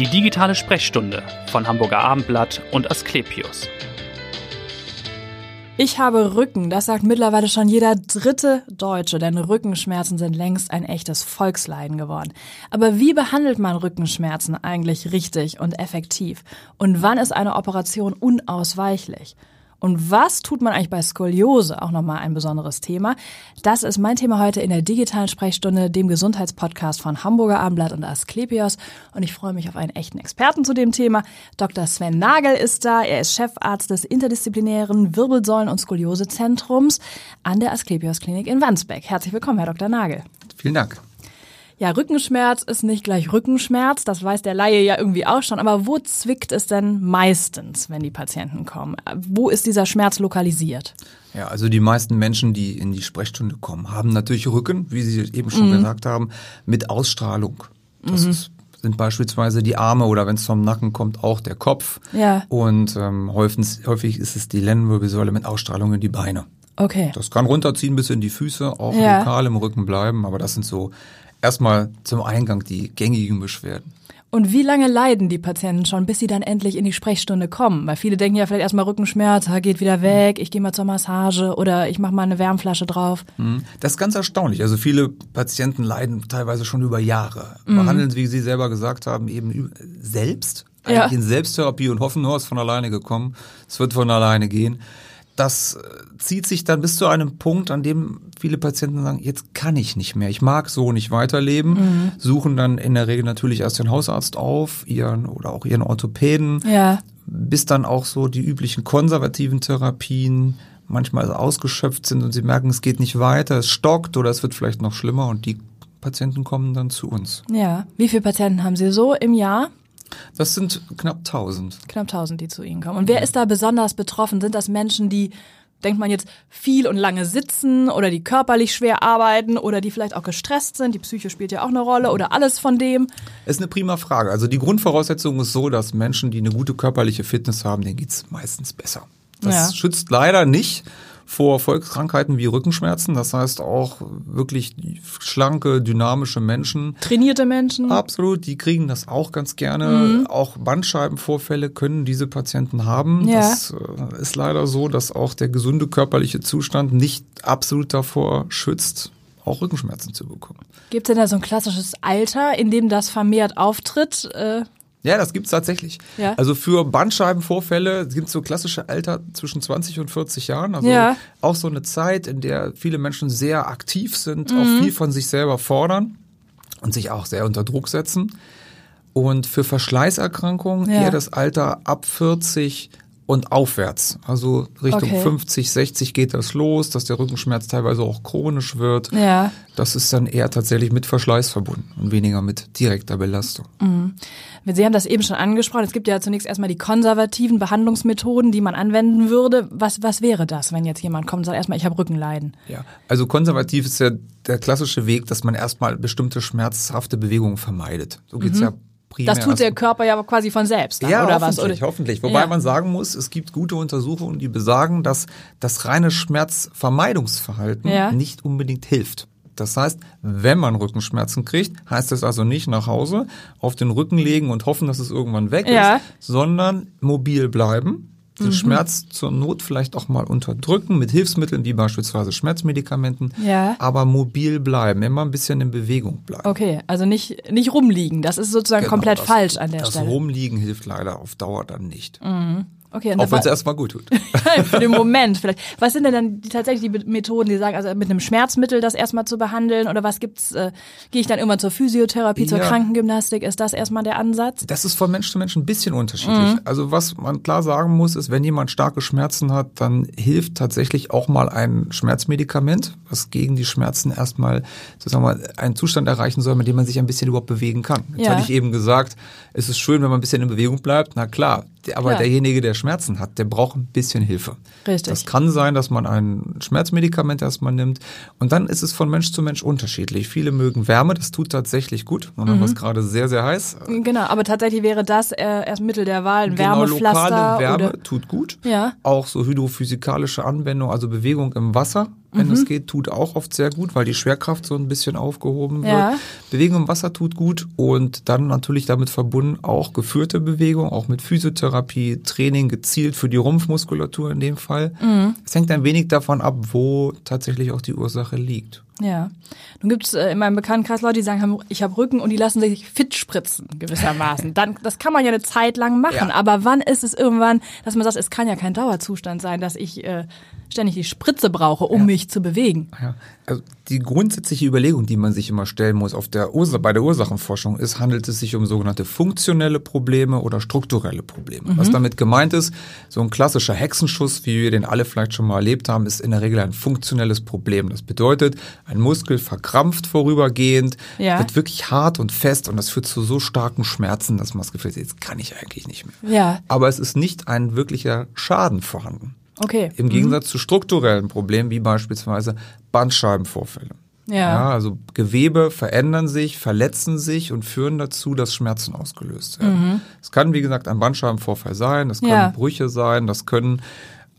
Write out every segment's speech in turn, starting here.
Die digitale Sprechstunde von Hamburger Abendblatt und Asklepios. Ich habe Rücken, das sagt mittlerweile schon jeder dritte Deutsche, denn Rückenschmerzen sind längst ein echtes Volksleiden geworden. Aber wie behandelt man Rückenschmerzen eigentlich richtig und effektiv? Und wann ist eine Operation unausweichlich? Und was tut man eigentlich bei Skoliose? Auch nochmal ein besonderes Thema. Das ist mein Thema heute in der digitalen Sprechstunde, dem Gesundheitspodcast von Hamburger Abendblatt und Asklepios. Und ich freue mich auf einen echten Experten zu dem Thema. Dr. Sven Nagel ist da. Er ist Chefarzt des interdisziplinären Wirbelsäulen- und Skoliosezentrums an der Asklepios Klinik in Wandsbek. Herzlich willkommen, Herr Dr. Nagel. Vielen Dank. Ja, Rückenschmerz ist nicht gleich Rückenschmerz, das weiß der Laie ja irgendwie auch schon. Aber wo zwickt es denn meistens, wenn die Patienten kommen? Wo ist dieser Schmerz lokalisiert? Ja, also die meisten Menschen, die in die Sprechstunde kommen, haben natürlich Rücken, wie Sie eben schon mhm. gesagt haben, mit Ausstrahlung. Das mhm. ist sind beispielsweise die Arme oder wenn es vom Nacken kommt, auch der Kopf. Ja. Und ähm, häufig, häufig ist es die Lendenwirbelsäule mit Ausstrahlung in die Beine. Okay. Das kann runterziehen bis in die Füße, auch ja. lokal im Rücken bleiben, aber das sind so erstmal zum Eingang die gängigen Beschwerden. Und wie lange leiden die Patienten schon, bis sie dann endlich in die Sprechstunde kommen? Weil viele denken ja vielleicht erstmal Rückenschmerz, geht wieder weg, ich gehe mal zur Massage oder ich mache mal eine Wärmflasche drauf. Mhm. Das ist ganz erstaunlich. Also viele Patienten leiden teilweise schon über Jahre. Mhm. Behandeln, wie Sie selber gesagt haben, eben selbst. Eigentlich ja. in Selbsttherapie und hoffen, nur, es von alleine gekommen. Es wird von alleine gehen das äh, zieht sich dann bis zu einem Punkt, an dem viele Patienten sagen, jetzt kann ich nicht mehr, ich mag so nicht weiterleben, mhm. suchen dann in der Regel natürlich erst den Hausarzt auf, ihren oder auch ihren Orthopäden, ja. bis dann auch so die üblichen konservativen Therapien manchmal ausgeschöpft sind und sie merken, es geht nicht weiter, es stockt oder es wird vielleicht noch schlimmer und die Patienten kommen dann zu uns. Ja, wie viele Patienten haben Sie so im Jahr? Das sind knapp 1000. Knapp 1000, die zu Ihnen kommen. Und wer ist da besonders betroffen? Sind das Menschen, die denkt man jetzt viel und lange sitzen oder die körperlich schwer arbeiten oder die vielleicht auch gestresst sind. Die Psyche spielt ja auch eine Rolle oder alles von dem. Ist eine prima Frage. Also die Grundvoraussetzung ist so, dass Menschen, die eine gute körperliche Fitness haben, denen geht's meistens besser. Das ja. schützt leider nicht vor Volkskrankheiten wie Rückenschmerzen. Das heißt auch wirklich schlanke, dynamische Menschen. Trainierte Menschen. Absolut, die kriegen das auch ganz gerne. Mhm. Auch Bandscheibenvorfälle können diese Patienten haben. Ja. Das äh, ist leider so, dass auch der gesunde körperliche Zustand nicht absolut davor schützt, auch Rückenschmerzen zu bekommen. Gibt es denn da so ein klassisches Alter, in dem das vermehrt auftritt? Äh ja, das gibt's tatsächlich. Ja. Also für Bandscheibenvorfälle gibt's so klassische Alter zwischen 20 und 40 Jahren. Also ja. auch so eine Zeit, in der viele Menschen sehr aktiv sind, mhm. auch viel von sich selber fordern und sich auch sehr unter Druck setzen. Und für Verschleißerkrankungen ja. eher das Alter ab 40 und aufwärts. Also Richtung okay. 50, 60 geht das los, dass der Rückenschmerz teilweise auch chronisch wird. Ja. Das ist dann eher tatsächlich mit Verschleiß verbunden und weniger mit direkter Belastung. Mhm. Sie haben das eben schon angesprochen. Es gibt ja zunächst erstmal die konservativen Behandlungsmethoden, die man anwenden würde. Was, was wäre das, wenn jetzt jemand kommt und sagt erstmal, ich habe Rückenleiden? Ja, also konservativ ist ja der klassische Weg, dass man erstmal bestimmte schmerzhafte Bewegungen vermeidet. So geht's mhm. ja primär. Das tut der Körper ja quasi von selbst, dann, ja, oder hoffentlich, was? Oder? hoffentlich. Wobei ja. man sagen muss, es gibt gute Untersuchungen, die besagen, dass das reine Schmerzvermeidungsverhalten ja. nicht unbedingt hilft. Das heißt, wenn man Rückenschmerzen kriegt, heißt es also nicht nach Hause auf den Rücken legen und hoffen, dass es irgendwann weg ja. ist, sondern mobil bleiben, den mhm. Schmerz zur Not vielleicht auch mal unterdrücken mit Hilfsmitteln wie beispielsweise Schmerzmedikamenten, ja. aber mobil bleiben, immer ein bisschen in Bewegung bleiben. Okay, also nicht, nicht rumliegen, das ist sozusagen genau, komplett das, falsch an der das Stelle. Das Rumliegen hilft leider auf Dauer dann nicht. Mhm. Okay, Auch wenn es erstmal gut tut. Für den Moment vielleicht. Was sind denn dann die, tatsächlich die Methoden, die sagen, also mit einem Schmerzmittel das erstmal zu behandeln oder was gibt's? Äh, Gehe ich dann immer zur Physiotherapie, ja. zur Krankengymnastik? Ist das erstmal der Ansatz? Das ist von Mensch zu Mensch ein bisschen unterschiedlich. Mhm. Also was man klar sagen muss, ist, wenn jemand starke Schmerzen hat, dann hilft tatsächlich auch mal ein Schmerzmedikament, was gegen die Schmerzen erstmal sozusagen mal einen Zustand erreichen soll, mit dem man sich ein bisschen überhaupt bewegen kann. Jetzt ja. hatte ich eben gesagt, es ist schön, wenn man ein bisschen in Bewegung bleibt. Na klar, aber ja. derjenige, der Schmerzen hat, der braucht ein bisschen Hilfe. Richtig. Das kann sein, dass man ein Schmerzmedikament erstmal nimmt und dann ist es von Mensch zu Mensch unterschiedlich. Viele mögen Wärme, das tut tatsächlich gut, und dann mhm. was gerade sehr, sehr heiß. Genau, aber tatsächlich wäre das erst Mittel der Wahl, ein genau, Wärmepflaster. Lokale Wärme oder? tut gut. Ja. Auch so hydrophysikalische Anwendung, also Bewegung im Wasser wenn es geht, tut auch oft sehr gut, weil die Schwerkraft so ein bisschen aufgehoben wird. Ja. Bewegung im Wasser tut gut und dann natürlich damit verbunden auch geführte Bewegung, auch mit Physiotherapie, Training gezielt für die Rumpfmuskulatur in dem Fall. Mhm. Es hängt ein wenig davon ab, wo tatsächlich auch die Ursache liegt. Ja. Nun gibt es äh, in meinem Bekanntenkreis Leute, die sagen, ich habe Rücken und die lassen sich fit spritzen, gewissermaßen. Dann, das kann man ja eine Zeit lang machen, ja. aber wann ist es irgendwann, dass man sagt, es kann ja kein Dauerzustand sein, dass ich äh, ständig die Spritze brauche, um ja. mich zu bewegen. Ja. Also die grundsätzliche Überlegung, die man sich immer stellen muss auf der Ursa bei der Ursachenforschung ist, handelt es sich um sogenannte funktionelle Probleme oder strukturelle Probleme. Mhm. Was damit gemeint ist, so ein klassischer Hexenschuss, wie wir den alle vielleicht schon mal erlebt haben, ist in der Regel ein funktionelles Problem. Das bedeutet, ein Muskel verkrampft vorübergehend, ja. wird wirklich hart und fest und das führt zu so starken Schmerzen, dass man das Gefühl hat, jetzt kann ich eigentlich nicht mehr. Ja. Aber es ist nicht ein wirklicher Schaden vorhanden. Okay. Im Gegensatz mhm. zu strukturellen Problemen wie beispielsweise Bandscheibenvorfälle. Ja. ja. Also Gewebe verändern sich, verletzen sich und führen dazu, dass Schmerzen ausgelöst werden. Mhm. Es kann, wie gesagt, ein Bandscheibenvorfall sein, das können ja. Brüche sein, das können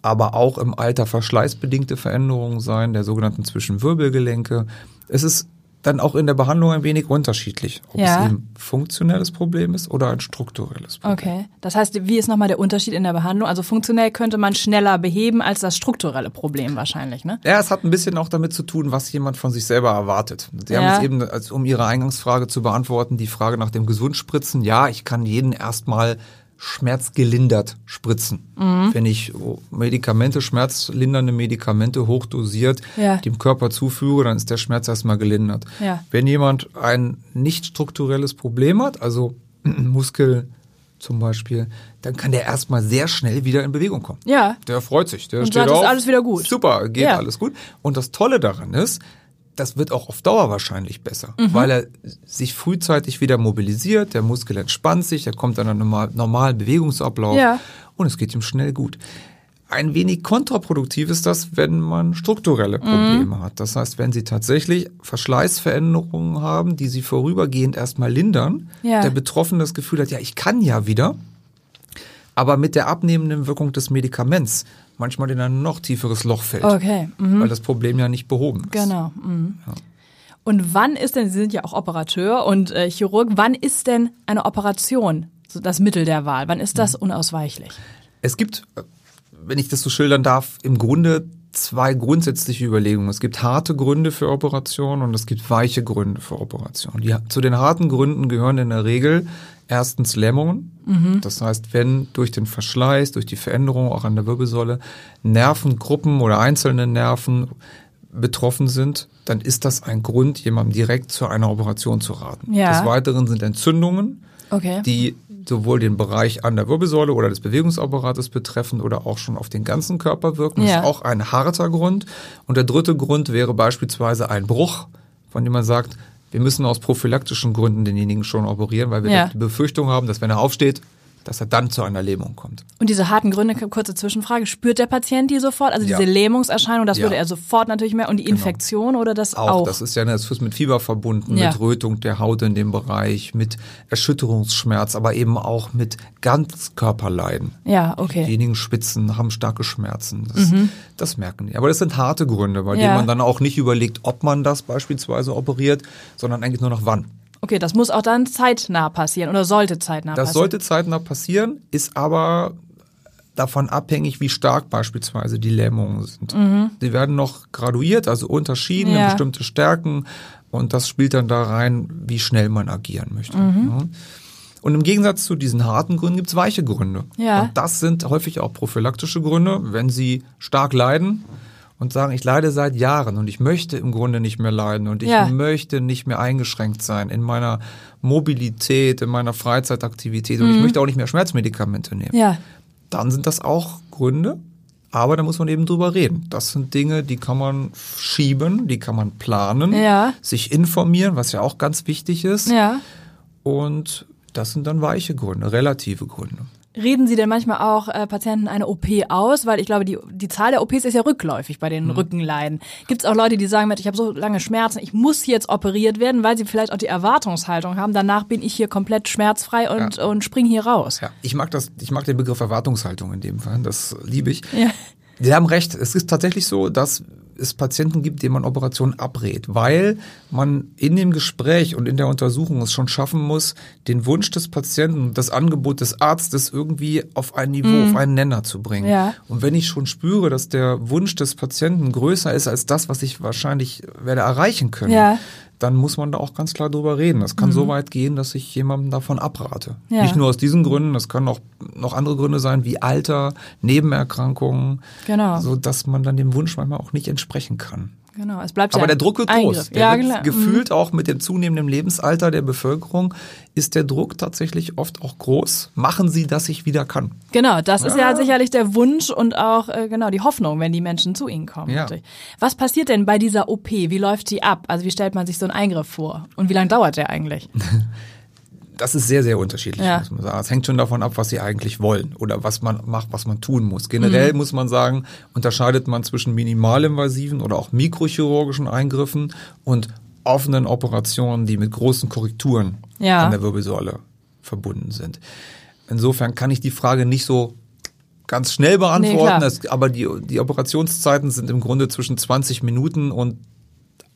aber auch im Alter verschleißbedingte Veränderungen sein, der sogenannten Zwischenwirbelgelenke. Es ist dann auch in der Behandlung ein wenig unterschiedlich, ob ja. es eben funktionelles Problem ist oder ein strukturelles Problem. Okay, das heißt, wie ist nochmal der Unterschied in der Behandlung? Also funktionell könnte man schneller beheben als das strukturelle Problem wahrscheinlich, ne? Ja, es hat ein bisschen auch damit zu tun, was jemand von sich selber erwartet. Sie ja. haben jetzt eben, um Ihre Eingangsfrage zu beantworten, die Frage nach dem Gesundspritzen. Ja, ich kann jeden erstmal schmerzgelindert spritzen. Mhm. Wenn ich Medikamente, schmerzlindernde Medikamente hochdosiert ja. dem Körper zuführe, dann ist der Schmerz erstmal gelindert. Ja. Wenn jemand ein nicht strukturelles Problem hat, also Muskel zum Beispiel, dann kann der erstmal sehr schnell wieder in Bewegung kommen. Ja. Der freut sich. Der Und steht sagt, auf. ist alles wieder gut. Super, geht ja. alles gut. Und das Tolle daran ist, das wird auch auf Dauer wahrscheinlich besser, mhm. weil er sich frühzeitig wieder mobilisiert, der Muskel entspannt sich, er kommt an einen normalen Bewegungsablauf ja. und es geht ihm schnell gut. Ein wenig kontraproduktiv ist das, wenn man strukturelle Probleme mhm. hat. Das heißt, wenn Sie tatsächlich Verschleißveränderungen haben, die Sie vorübergehend erstmal lindern, ja. der Betroffene das Gefühl hat, ja, ich kann ja wieder, aber mit der abnehmenden Wirkung des Medikaments manchmal in ein noch tieferes Loch fällt. Okay. Mhm. Weil das Problem ja nicht behoben ist. Genau. Mhm. Ja. Und wann ist denn, Sie sind ja auch Operateur und äh, Chirurg, wann ist denn eine Operation so das Mittel der Wahl? Wann ist das mhm. unausweichlich? Es gibt, äh, wenn ich das so schildern darf, im Grunde zwei grundsätzliche Überlegungen. Es gibt harte Gründe für Operationen und es gibt weiche Gründe für Operationen. Die, zu den harten Gründen gehören in der Regel erstens Lähmungen. Mhm. Das heißt, wenn durch den Verschleiß, durch die Veränderung auch an der Wirbelsäule Nervengruppen oder einzelne Nerven betroffen sind, dann ist das ein Grund, jemandem direkt zu einer Operation zu raten. Ja. Des Weiteren sind Entzündungen, okay. die sowohl den Bereich an der Wirbelsäule oder des Bewegungsapparates betreffen oder auch schon auf den ganzen Körper wirken. Ja. Das ist auch ein harter Grund. Und der dritte Grund wäre beispielsweise ein Bruch, von dem man sagt, wir müssen aus prophylaktischen Gründen denjenigen schon operieren, weil wir ja. die Befürchtung haben, dass wenn er aufsteht, dass er dann zu einer Lähmung kommt. Und diese harten Gründe, kurze Zwischenfrage, spürt der Patient die sofort? Also diese ja. Lähmungserscheinung, das ja. würde er sofort natürlich mehr. Und die genau. Infektion genau. oder das auch? auch? Das ist ja das ist mit Fieber verbunden, ja. mit Rötung der Haut in dem Bereich, mit Erschütterungsschmerz, aber eben auch mit Ganzkörperleiden. Ja, okay. Diejenigen schwitzen, haben starke Schmerzen. Das, mhm. das merken die. Aber das sind harte Gründe, bei denen man dann auch nicht überlegt, ob man das beispielsweise operiert, sondern eigentlich nur noch wann. Okay, das muss auch dann zeitnah passieren oder sollte zeitnah das passieren? Das sollte zeitnah passieren, ist aber davon abhängig, wie stark beispielsweise die Lähmungen sind. Mhm. Die werden noch graduiert, also unterschieden ja. in bestimmte Stärken und das spielt dann da rein, wie schnell man agieren möchte. Mhm. Und im Gegensatz zu diesen harten Gründen gibt es weiche Gründe. Ja. Und das sind häufig auch prophylaktische Gründe, wenn sie stark leiden und sagen, ich leide seit Jahren und ich möchte im Grunde nicht mehr leiden und ich ja. möchte nicht mehr eingeschränkt sein in meiner Mobilität, in meiner Freizeitaktivität mhm. und ich mhm. möchte auch nicht mehr Schmerzmedikamente nehmen. Ja. Dann sind das auch Gründe, aber da muss man eben drüber reden. Das sind Dinge, die kann man schieben, die kann man planen, ja. sich informieren, was ja auch ganz wichtig ist. Ja. Und das sind dann weiche Gründe, relative Gründe. Reden Sie denn manchmal auch äh, Patienten eine OP aus? Weil ich glaube, die, die Zahl der OPs ist ja rückläufig bei den mhm. Rückenleiden. Gibt es auch Leute, die sagen, ich habe so lange Schmerzen, ich muss jetzt operiert werden, weil sie vielleicht auch die Erwartungshaltung haben, danach bin ich hier komplett schmerzfrei und, ja. und spring hier raus. Ja, ich mag das, ich mag den Begriff Erwartungshaltung in dem Fall, das liebe ich. Ja. Sie haben recht, es ist tatsächlich so, dass es Patienten gibt, denen man Operationen abrät, weil man in dem Gespräch und in der Untersuchung es schon schaffen muss, den Wunsch des Patienten, das Angebot des Arztes irgendwie auf ein Niveau, mhm. auf einen Nenner zu bringen. Ja. Und wenn ich schon spüre, dass der Wunsch des Patienten größer ist als das, was ich wahrscheinlich werde erreichen können, ja dann muss man da auch ganz klar drüber reden. Das kann mhm. so weit gehen, dass ich jemandem davon abrate. Ja. Nicht nur aus diesen Gründen, das können auch noch andere Gründe sein, wie Alter, Nebenerkrankungen, genau. so dass man dann dem Wunsch manchmal auch nicht entsprechen kann. Genau, es bleibt Aber ja der Druck wird groß. Der ja, wird gefühlt mhm. auch mit dem zunehmenden Lebensalter der Bevölkerung ist der Druck tatsächlich oft auch groß. Machen Sie, dass ich wieder kann. Genau, das ja. ist ja sicherlich der Wunsch und auch äh, genau die Hoffnung, wenn die Menschen zu Ihnen kommen. Ja. Was passiert denn bei dieser OP? Wie läuft die ab? Also wie stellt man sich so einen Eingriff vor? Und wie lange dauert der eigentlich? das ist sehr, sehr unterschiedlich, ja. muss man sagen. Es hängt schon davon ab, was sie eigentlich wollen oder was man macht, was man tun muss. Generell mhm. muss man sagen, unterscheidet man zwischen minimalinvasiven oder auch mikrochirurgischen Eingriffen und offenen Operationen, die mit großen Korrekturen ja. an der Wirbelsäule verbunden sind. Insofern kann ich die Frage nicht so ganz schnell beantworten, nee, das, aber die, die Operationszeiten sind im Grunde zwischen 20 Minuten und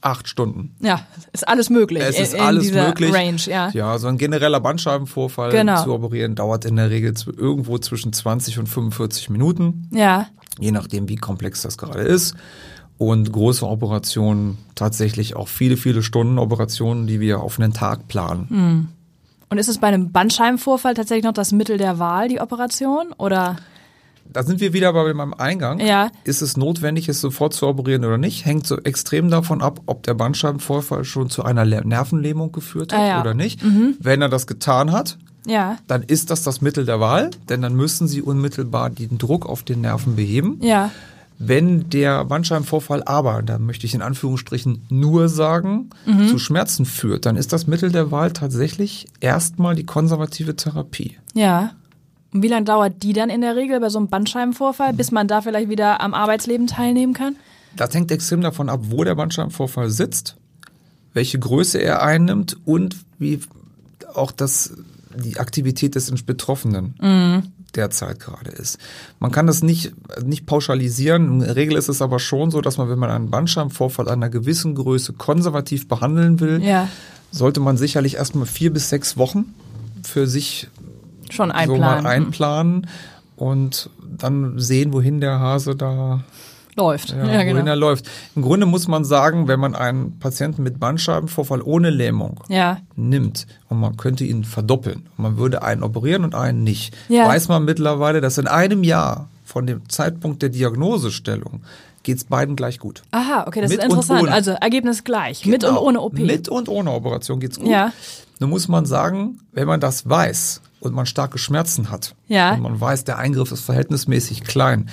acht Stunden. Ja, ist alles möglich. Es ist in, in alles möglich. Range, ja. Ja, so ein genereller Bandscheibenvorfall genau. zu operieren dauert in der Regel irgendwo zwischen 20 und 45 Minuten. Ja. Je nachdem, wie komplex das gerade ist. Und große Operationen tatsächlich auch viele, viele Stunden Operationen, die wir auf einen Tag planen. Mhm. Und ist es bei einem Bandscheibenvorfall tatsächlich noch das Mittel der Wahl, die Operation? Oder? Da sind wir wieder bei meinem Eingang. Ja. Ist es notwendig, es sofort zu operieren oder nicht? Hängt so extrem davon ab, ob der Bandscheibenvorfall schon zu einer Nervenlähmung geführt hat ah, ja. oder nicht. Mhm. Wenn er das getan hat, ja. dann ist das das Mittel der Wahl, denn dann müssen Sie unmittelbar den Druck auf den Nerven beheben. Ja. Wenn der Bandscheibenvorfall aber, da möchte ich in Anführungsstrichen nur sagen, mhm. zu Schmerzen führt, dann ist das Mittel der Wahl tatsächlich erstmal die konservative Therapie. Ja. Und wie lange dauert die dann in der Regel bei so einem Bandscheibenvorfall, bis man da vielleicht wieder am Arbeitsleben teilnehmen kann? Das hängt extrem davon ab, wo der Bandscheibenvorfall sitzt, welche Größe er einnimmt und wie auch das, die Aktivität des Betroffenen mhm. derzeit gerade ist. Man kann das nicht, nicht pauschalisieren. In der Regel ist es aber schon so, dass man, wenn man einen Bandscheibenvorfall einer gewissen Größe konservativ behandeln will, ja. sollte man sicherlich erstmal vier bis sechs Wochen für sich Schon einplanen. So mal einplanen und dann sehen, wohin der Hase da läuft. Ja, ja, genau. Er läuft. Im Grunde muss man sagen, wenn man einen Patienten mit Bandscheibenvorfall ohne Lähmung ja. nimmt und man könnte ihn verdoppeln, man würde einen operieren und einen nicht, ja. weiß man mittlerweile, dass in einem Jahr von dem Zeitpunkt der Diagnosestellung geht es beiden gleich gut. Aha, okay, das mit ist interessant. Also Ergebnis gleich, genau. mit und ohne OP. Mit und ohne Operation geht's gut. Ja. Nun muss man sagen, wenn man das weiß und man starke Schmerzen hat ja. und man weiß, der Eingriff ist verhältnismäßig klein,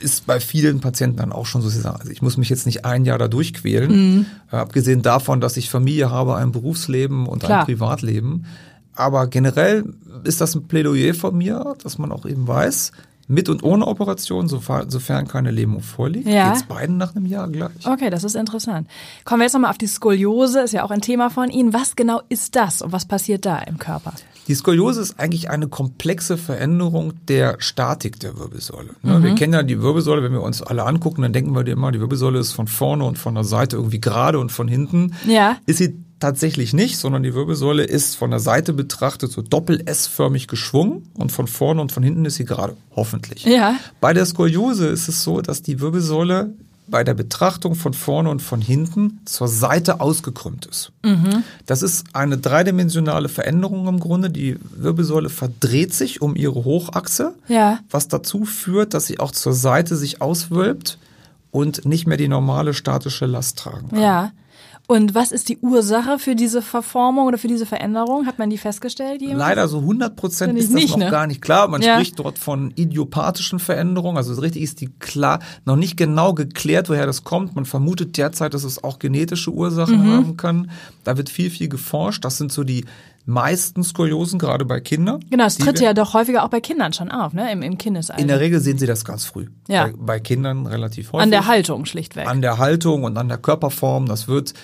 ist bei vielen Patienten dann auch schon so, sie sagen, also ich muss mich jetzt nicht ein Jahr da durchquälen, mhm. äh, abgesehen davon, dass ich Familie habe, ein Berufsleben und Klar. ein Privatleben. Aber generell ist das ein Plädoyer von mir, dass man auch eben weiß, mit und ohne Operation, sofern keine Lähmung vorliegt, ja. geht es beiden nach einem Jahr gleich. Okay, das ist interessant. Kommen wir jetzt nochmal auf die Skoliose, ist ja auch ein Thema von Ihnen. Was genau ist das und was passiert da im Körper? Die Skoliose ist eigentlich eine komplexe Veränderung der Statik der Wirbelsäule. Ne? Mhm. Wir kennen ja die Wirbelsäule, wenn wir uns alle angucken, dann denken wir immer, die Wirbelsäule ist von vorne und von der Seite irgendwie gerade und von hinten. Ja. Ist sie tatsächlich nicht, sondern die Wirbelsäule ist von der Seite betrachtet so doppel-S-förmig geschwungen und von vorne und von hinten ist sie gerade, hoffentlich. Ja. Bei der Skoliose ist es so, dass die Wirbelsäule bei der Betrachtung von vorne und von hinten zur Seite ausgekrümmt ist. Mhm. Das ist eine dreidimensionale Veränderung im Grunde. Die Wirbelsäule verdreht sich um ihre Hochachse, ja. was dazu führt, dass sie auch zur Seite sich auswölbt und nicht mehr die normale statische Last tragen kann. Ja. Und was ist die Ursache für diese Verformung oder für diese Veränderung? Hat man die festgestellt? Jemals? Leider so 100 Prozent ist das nicht, noch ne? gar nicht klar. Man ja. spricht dort von idiopathischen Veränderungen. Also richtig ist die klar noch nicht genau geklärt, woher das kommt. Man vermutet derzeit, dass es auch genetische Ursachen mhm. haben kann. Da wird viel, viel geforscht. Das sind so die meisten Skoliosen, gerade bei Kindern. Genau, es tritt ja doch häufiger auch bei Kindern schon auf, ne? Im, im Kindesalter. In der Regel sehen sie das ganz früh. Ja. Bei, bei Kindern relativ häufig. An der Haltung schlichtweg. An der Haltung und an der Körperform. Das wird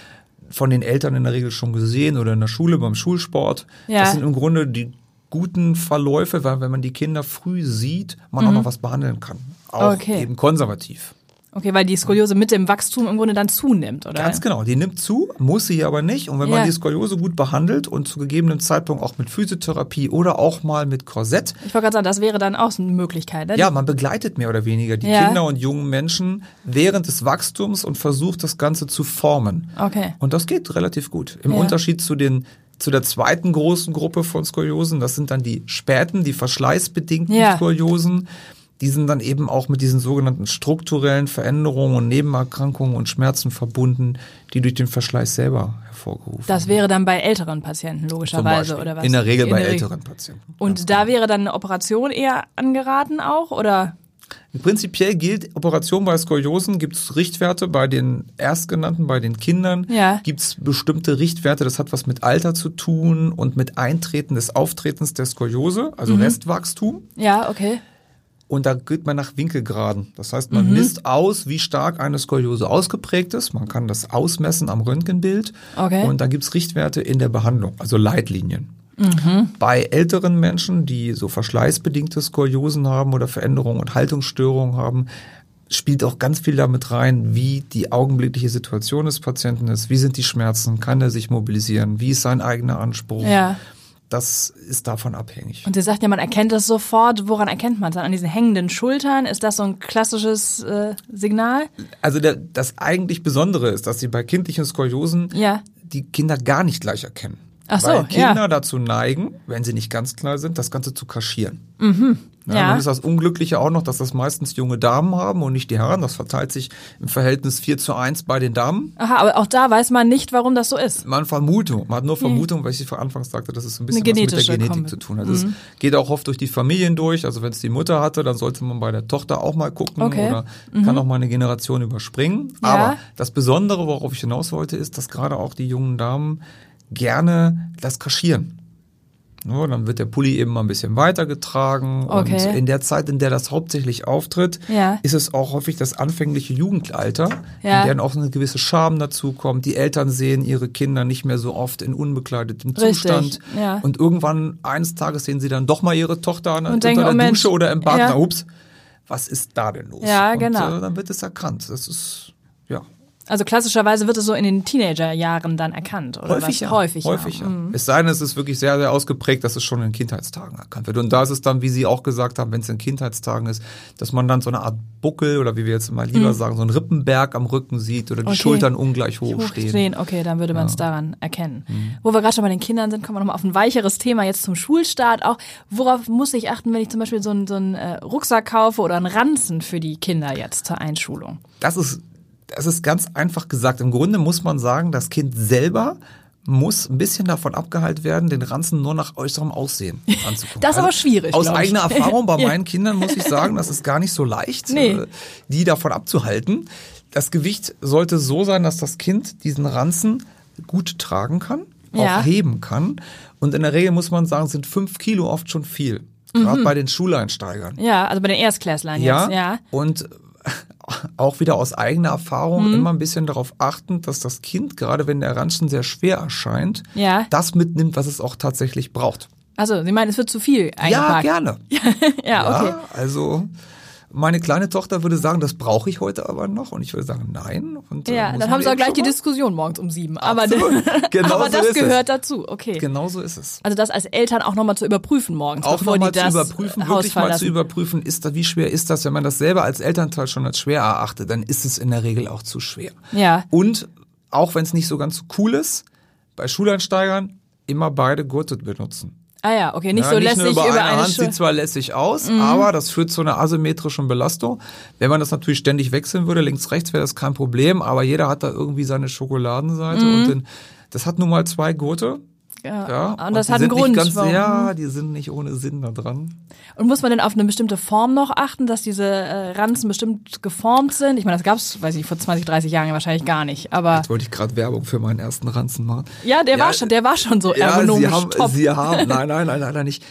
von den Eltern in der Regel schon gesehen oder in der Schule beim Schulsport. Ja. Das sind im Grunde die guten Verläufe, weil wenn man die Kinder früh sieht, man mhm. auch noch was behandeln kann. Auch okay. eben konservativ. Okay, weil die Skoliose mit dem Wachstum im Grunde dann zunimmt, oder? Ganz genau, die nimmt zu, muss sie aber nicht. Und wenn Ja. man die Skoliose gut behandelt und zu gegebenem Zeitpunkt auch mit Physiotherapie oder auch mal mit Korsett, Ich wollte gerade sagen, das wäre dann auch eine Möglichkeit. Ne? ja, man begleitet mehr oder weniger die Ja. Kinder und jungen Menschen während des Wachstums und versucht das Ganze zu formen. Okay. Und das geht relativ gut. Im Ja. Unterschied zu den zu der zweiten großen Gruppe von Skoliosen, das sind dann die späten, die verschleißbedingten Ja. Skoliosen. Die sind dann eben auch mit diesen sogenannten strukturellen Veränderungen und Nebenerkrankungen und Schmerzen verbunden, die durch den Verschleiß selber hervorgerufen Das wäre dann bei älteren Patienten logischerweise, oder was? In der Regel bei der älteren Patienten. Und da wäre dann eine Operation eher angeraten auch, oder? Prinzipiell gilt, Operation bei Skoliosen gibt es Richtwerte bei den Erstgenannten, bei den Kindern. Ja. Gibt es bestimmte Richtwerte, das hat was mit Alter zu tun und mit Eintreten des Auftretens der Skoliose, also Mhm. Restwachstum. Ja, okay. Und da geht man nach Winkelgraden. Das heißt, Mhm. man misst aus, wie stark eine Skoliose ausgeprägt ist. Man kann das ausmessen am Röntgenbild. Okay. Und da gibt's Richtwerte in der Behandlung, also Leitlinien. Mhm. Bei älteren Menschen, die so verschleißbedingte Skoliosen haben oder Veränderungen und Haltungsstörungen haben, spielt auch ganz viel damit rein, wie die augenblickliche Situation des Patienten ist, wie sind die Schmerzen, kann er sich mobilisieren, wie ist sein eigener Anspruch. Ja. Das ist davon abhängig. Und Sie sagt ja, man erkennt das sofort. Woran erkennt man es dann? An diesen hängenden Schultern? Ist das so ein klassisches äh, Signal? Also der, das eigentlich Besondere ist, dass sie bei kindlichen Skoliosen Ja. die Kinder gar nicht gleich erkennen. Ach so, Weil Kinder ja. dazu neigen, wenn sie nicht ganz klar sind, das Ganze zu kaschieren. Ja, Ja. Dann ist das Unglückliche auch noch, dass das meistens junge Damen haben und nicht die Herren. Das verteilt sich im Verhältnis 4 zu 1 bei den Damen. Aha, aber auch da weiß man nicht, warum das so ist. Man Vermutung, man hat nur Vermutung, weil ich vor Anfangs sagte, das ist ein bisschen was mit der Genetik Kombi- zu tun. Also es geht auch oft durch die Familien durch. Also wenn es die Mutter hatte, dann sollte man bei der Tochter auch mal gucken Okay. oder kann auch mal eine Generation überspringen. Ja. Aber das Besondere, worauf ich hinaus wollte, ist, dass gerade auch die jungen Damen gerne das kaschieren. Ja, dann wird der Pulli eben mal ein bisschen weitergetragen Okay. und in der Zeit, in der das hauptsächlich auftritt, Ja. ist es auch häufig das anfängliche Jugendalter, Ja. in der auch eine gewisse Scham dazu kommt. Die Eltern sehen ihre Kinder nicht mehr so oft in unbekleidetem Richtig, Zustand. ja. Und irgendwann eines Tages sehen sie dann doch mal ihre Tochter an, Und unter denken, der oh Dusche oder im Bad. Na, ups, was ist da denn los? Ja, und, genau. Äh, dann wird es erkannt. Das ist, ja. Also klassischerweise wird es so in den Teenagerjahren dann erkannt, oder Häufig was? ja. Häufig, Häufig ja. ja. Mhm. Es sei denn, es ist wirklich sehr, sehr ausgeprägt, dass es schon in Kindheitstagen erkannt wird. Und da ist es dann, wie Sie auch gesagt haben, wenn es in Kindheitstagen ist, dass man dann so eine Art Buckel oder wie wir jetzt mal lieber sagen, so einen Rippenberg am Rücken sieht oder die Mhm. Okay. Schultern ungleich hoch stehen. Hochstehen, okay, dann würde man es daran erkennen. Mhm. Wo wir gerade schon bei den Kindern sind, kommen wir nochmal auf ein weicheres Thema jetzt zum Schulstart auch. Worauf muss ich achten, wenn ich zum Beispiel so einen, so einen äh, Rucksack kaufe oder einen Ranzen für die Kinder jetzt zur Einschulung? Das ist, das ist ganz einfach gesagt. Im Grunde muss man sagen, das Kind selber muss ein bisschen davon abgehalten werden, den Ranzen nur nach äußerem Aussehen anzugucken. Das ist aber schwierig, Aus glaub ich. eigener Erfahrung bei meinen Kindern muss ich sagen, das ist gar nicht so leicht, Nee. äh, die davon abzuhalten. Das Gewicht sollte so sein, dass das Kind diesen Ranzen gut tragen kann, Ja. auch heben kann. Und in der Regel muss man sagen, sind fünf Kilo oft schon viel. Gerade bei den Schuleinsteigern. Ja, also bei den Erstklässlern Ja, jetzt, ja. und auch wieder aus eigener Mhm. Erfahrung immer ein bisschen darauf achten, dass das Kind, gerade wenn der Ranzen sehr schwer erscheint, Ja. das mitnimmt, was es auch tatsächlich braucht. Also, Sie meinen, es wird zu viel Ja, eingepackt? gerne. Ja, okay. Ja, also meine kleine Tochter würde sagen, das brauche ich heute aber noch. Und ich würde sagen, nein. Und, äh, Ja, muss dann haben Sie auch gleich die Diskussion morgens um sieben. Aber, Absolut. Genau aber so das ist es. gehört dazu, okay. Genau so ist es. Also das als Eltern auch nochmal zu überprüfen morgens, Auch bevor nochmal zu das überprüfen, Haus wirklich mal verlassen. zu überprüfen, ist da, wie schwer ist das? Wenn man das selber als Elternteil schon als schwer erachtet, dann ist es in der Regel auch zu schwer. Ja. Und auch wenn es nicht so ganz cool ist, bei Schuleinsteigern immer beide Gurte benutzen. Ah ja, okay, nicht Ja, so nicht lässig über, über eine eine Hand Schul- sieht zwar lässig aus, aber das führt zu einer asymmetrischen Belastung. Wenn man das natürlich ständig wechseln würde, links, rechts wäre das kein Problem, aber jeder hat da irgendwie seine Schokoladenseite und dann, das hat nun mal zwei Gurte. Ja. Ja, Und das die hat einen sind Grund. Nicht ganz, ja, die sind nicht ohne Sinn da dran. Und muss man denn auf eine bestimmte Form noch achten, dass diese äh, Ranzen bestimmt geformt sind? Ich meine, das gab's, weiß ich, vor 20, 30 Jahren wahrscheinlich gar nicht. Aber Jetzt wollte ich gerade Werbung für meinen ersten Ranzen machen. ja, der Ja, war schon, der war schon so Ja, ergonomisch sie haben, top. sie haben, nein, nein, nein, leider nicht.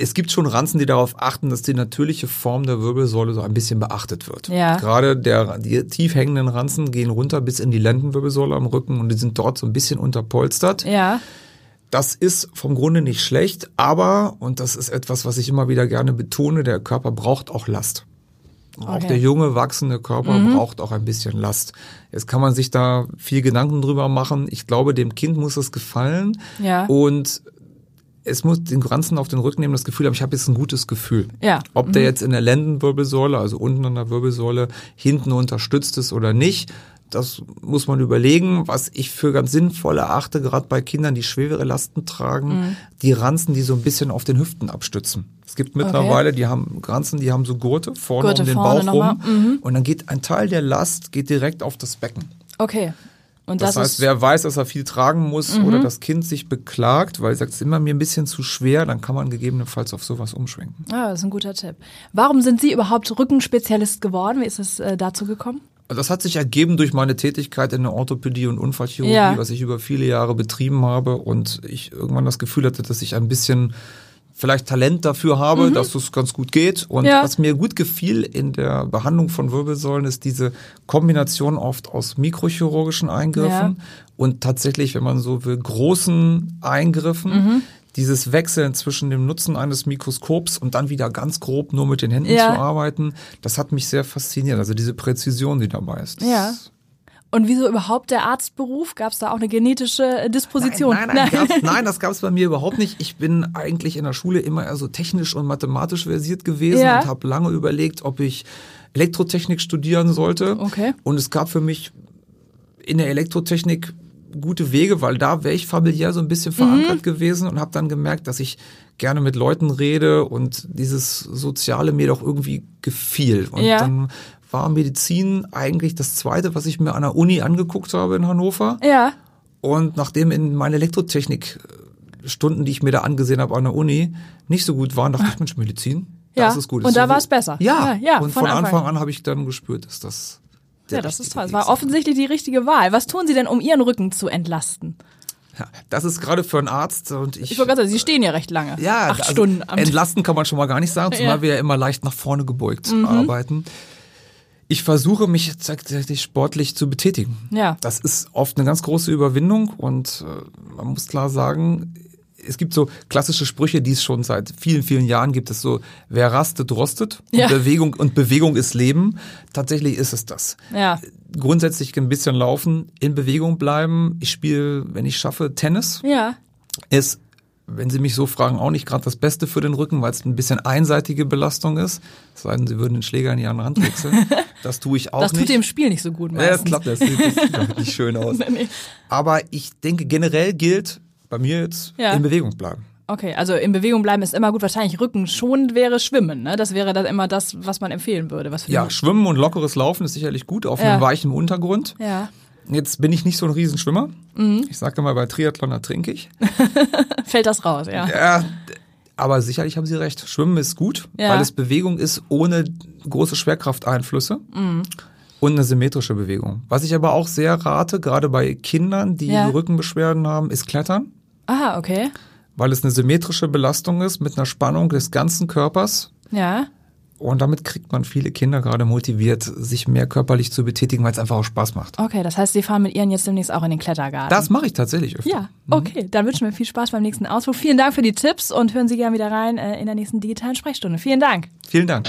Es gibt schon Ranzen, die darauf achten, dass die natürliche Form der Wirbelsäule so ein bisschen beachtet wird. Ja. Gerade der, die tief hängenden Ranzen gehen runter bis in die Lendenwirbelsäule am Rücken und die sind dort so ein bisschen unterpolstert. ja, Das ist vom Grunde nicht schlecht, aber, und das ist etwas, was ich immer wieder gerne betone, der Körper braucht auch Last. Okay. Auch der junge, wachsende Körper mhm. braucht auch ein bisschen Last. Jetzt kann man sich da viel Gedanken drüber machen. Ich glaube, dem Kind muss es gefallen. Ja. Und es muss den Ganzen auf den Rücken nehmen, das Gefühl haben, ich habe jetzt ein gutes Gefühl. Ja. Ob mhm. der jetzt in der Lendenwirbelsäule, also unten an der Wirbelsäule, hinten unterstützt ist oder nicht, das muss man überlegen. Was ich für ganz sinnvoll erachte, gerade bei Kindern, die schwere Lasten tragen, mhm. die Ranzen, die so ein bisschen auf den Hüften abstützen. Es gibt mittlerweile, okay. die haben Ranzen, die haben so Gurte vorne Gurte um den Bauch rum. Mhm. Und dann geht ein Teil der Last geht direkt auf das Becken. Okay. Und das, das heißt, wer weiß, dass er viel tragen muss mhm. oder das Kind sich beklagt, weil er sagt, es ist immer mir ein bisschen zu schwer, dann kann man gegebenenfalls auf sowas umschwenken. Ah, das ist ein guter Tipp. Warum sind Sie überhaupt Rückenspezialist geworden? Wie ist es äh, dazu gekommen? Das hat sich ergeben durch meine Tätigkeit in der Orthopädie und Unfallchirurgie, ja. was ich über viele Jahre betrieben habe und ich irgendwann das Gefühl hatte, dass ich ein bisschen vielleicht Talent dafür habe, mhm. dass es ganz gut geht. Und ja. was mir gut gefiel in der Behandlung von Wirbelsäulen ist diese Kombination oft aus mikrochirurgischen Eingriffen ja. und tatsächlich, wenn man so will, großen Eingriffen. Mhm dieses Wechseln zwischen dem Nutzen eines Mikroskops und dann wieder ganz grob nur mit den Händen ja. zu arbeiten, das hat mich sehr fasziniert. Also diese Präzision, die dabei ist. Ja. Und wieso überhaupt der Arztberuf? Gab es da auch eine genetische Disposition? Nein, nein, nein, nein. nein das gab es bei mir überhaupt nicht. Ich bin eigentlich in der Schule immer eher so technisch und mathematisch versiert gewesen ja. und habe lange überlegt, ob ich Elektrotechnik studieren sollte. Okay. Und es gab für mich in der Elektrotechnik gute Wege, weil da wäre ich familiär so ein bisschen verankert mhm. gewesen und habe dann gemerkt, dass ich gerne mit Leuten rede und dieses Soziale mir doch irgendwie gefiel. Und ja. dann war Medizin eigentlich das Zweite, was ich mir an der Uni angeguckt habe in Hannover. Ja. Und nachdem in meine Elektrotechnik äh, Stunden, die ich mir da angesehen habe an der Uni, nicht so gut waren, dachte ich, Mensch, Medizin, ja. das ist gut. Und da war es besser. Ja, ja, ja und von, von Anfang. Anfang an habe ich dann gespürt, dass das ja, das ist toll. Es war offensichtlich die richtige Wahl. Was tun Sie denn, um Ihren Rücken zu entlasten? Ja, das ist gerade für einen Arzt und ich. Ich wollte gerade sagen, Sie stehen ja recht lange. Ja, acht also Stunden am Entlasten kann man schon mal gar nicht sagen, zumal ja. wir ja immer leicht nach vorne gebeugt mhm. arbeiten. Ich versuche mich tatsächlich sportlich zu betätigen. Ja. Das ist oft eine ganz große Überwindung und äh, man muss klar sagen, es gibt so klassische Sprüche, die es schon seit vielen, vielen Jahren gibt. Es so, wer rastet, rostet. Und, ja. Bewegung, und Bewegung ist Leben. Tatsächlich ist es das. Ja. Grundsätzlich ein bisschen laufen, in Bewegung bleiben. Ich spiele, wenn ich schaffe, Tennis. Ja. Ist, wenn Sie mich so fragen, auch nicht gerade das Beste für den Rücken, weil es ein bisschen einseitige Belastung ist. Es sei denn, Sie würden den Schläger in die andere Hand wechseln. Das tue ich auch das nicht. Das tut dem Spiel nicht so gut meistens. Ja, das klappt, das sieht, das sieht nicht schön aus. Aber ich denke, generell gilt, bei mir jetzt ja. in Bewegung bleiben. Okay, also in Bewegung bleiben ist immer gut. Wahrscheinlich Rücken schonend wäre Schwimmen. Ne? Das wäre dann immer das, was man empfehlen würde. Was ja, Schwimmen und lockeres Laufen ist sicherlich gut auf ja. einem weichen Untergrund. Ja. Jetzt bin ich nicht so ein Riesenschwimmer. Mhm. Ich sage mal, bei Triathlon ertrinke ich. Fällt das raus, ja. Ja, aber sicherlich haben Sie recht. Schwimmen ist gut, ja. weil es Bewegung ist ohne große Schwerkrafteinflüsse. Mhm. Und eine symmetrische Bewegung. Was ich aber auch sehr rate, gerade bei Kindern, die ja. Rückenbeschwerden haben, ist Klettern. Ah, okay. Weil es eine symmetrische Belastung ist mit einer Spannung des ganzen Körpers. Ja. Und damit kriegt man viele Kinder gerade motiviert, sich mehr körperlich zu betätigen, weil es einfach auch Spaß macht. Okay, das heißt, Sie fahren mit Ihren jetzt demnächst auch in den Klettergarten. Das mache ich tatsächlich öfter. Ja, mhm. okay. Dann wünschen wir viel Spaß beim nächsten Ausflug. Vielen Dank für die Tipps und hören Sie gerne wieder rein äh, in der nächsten digitalen Sprechstunde. Vielen Dank. Vielen Dank.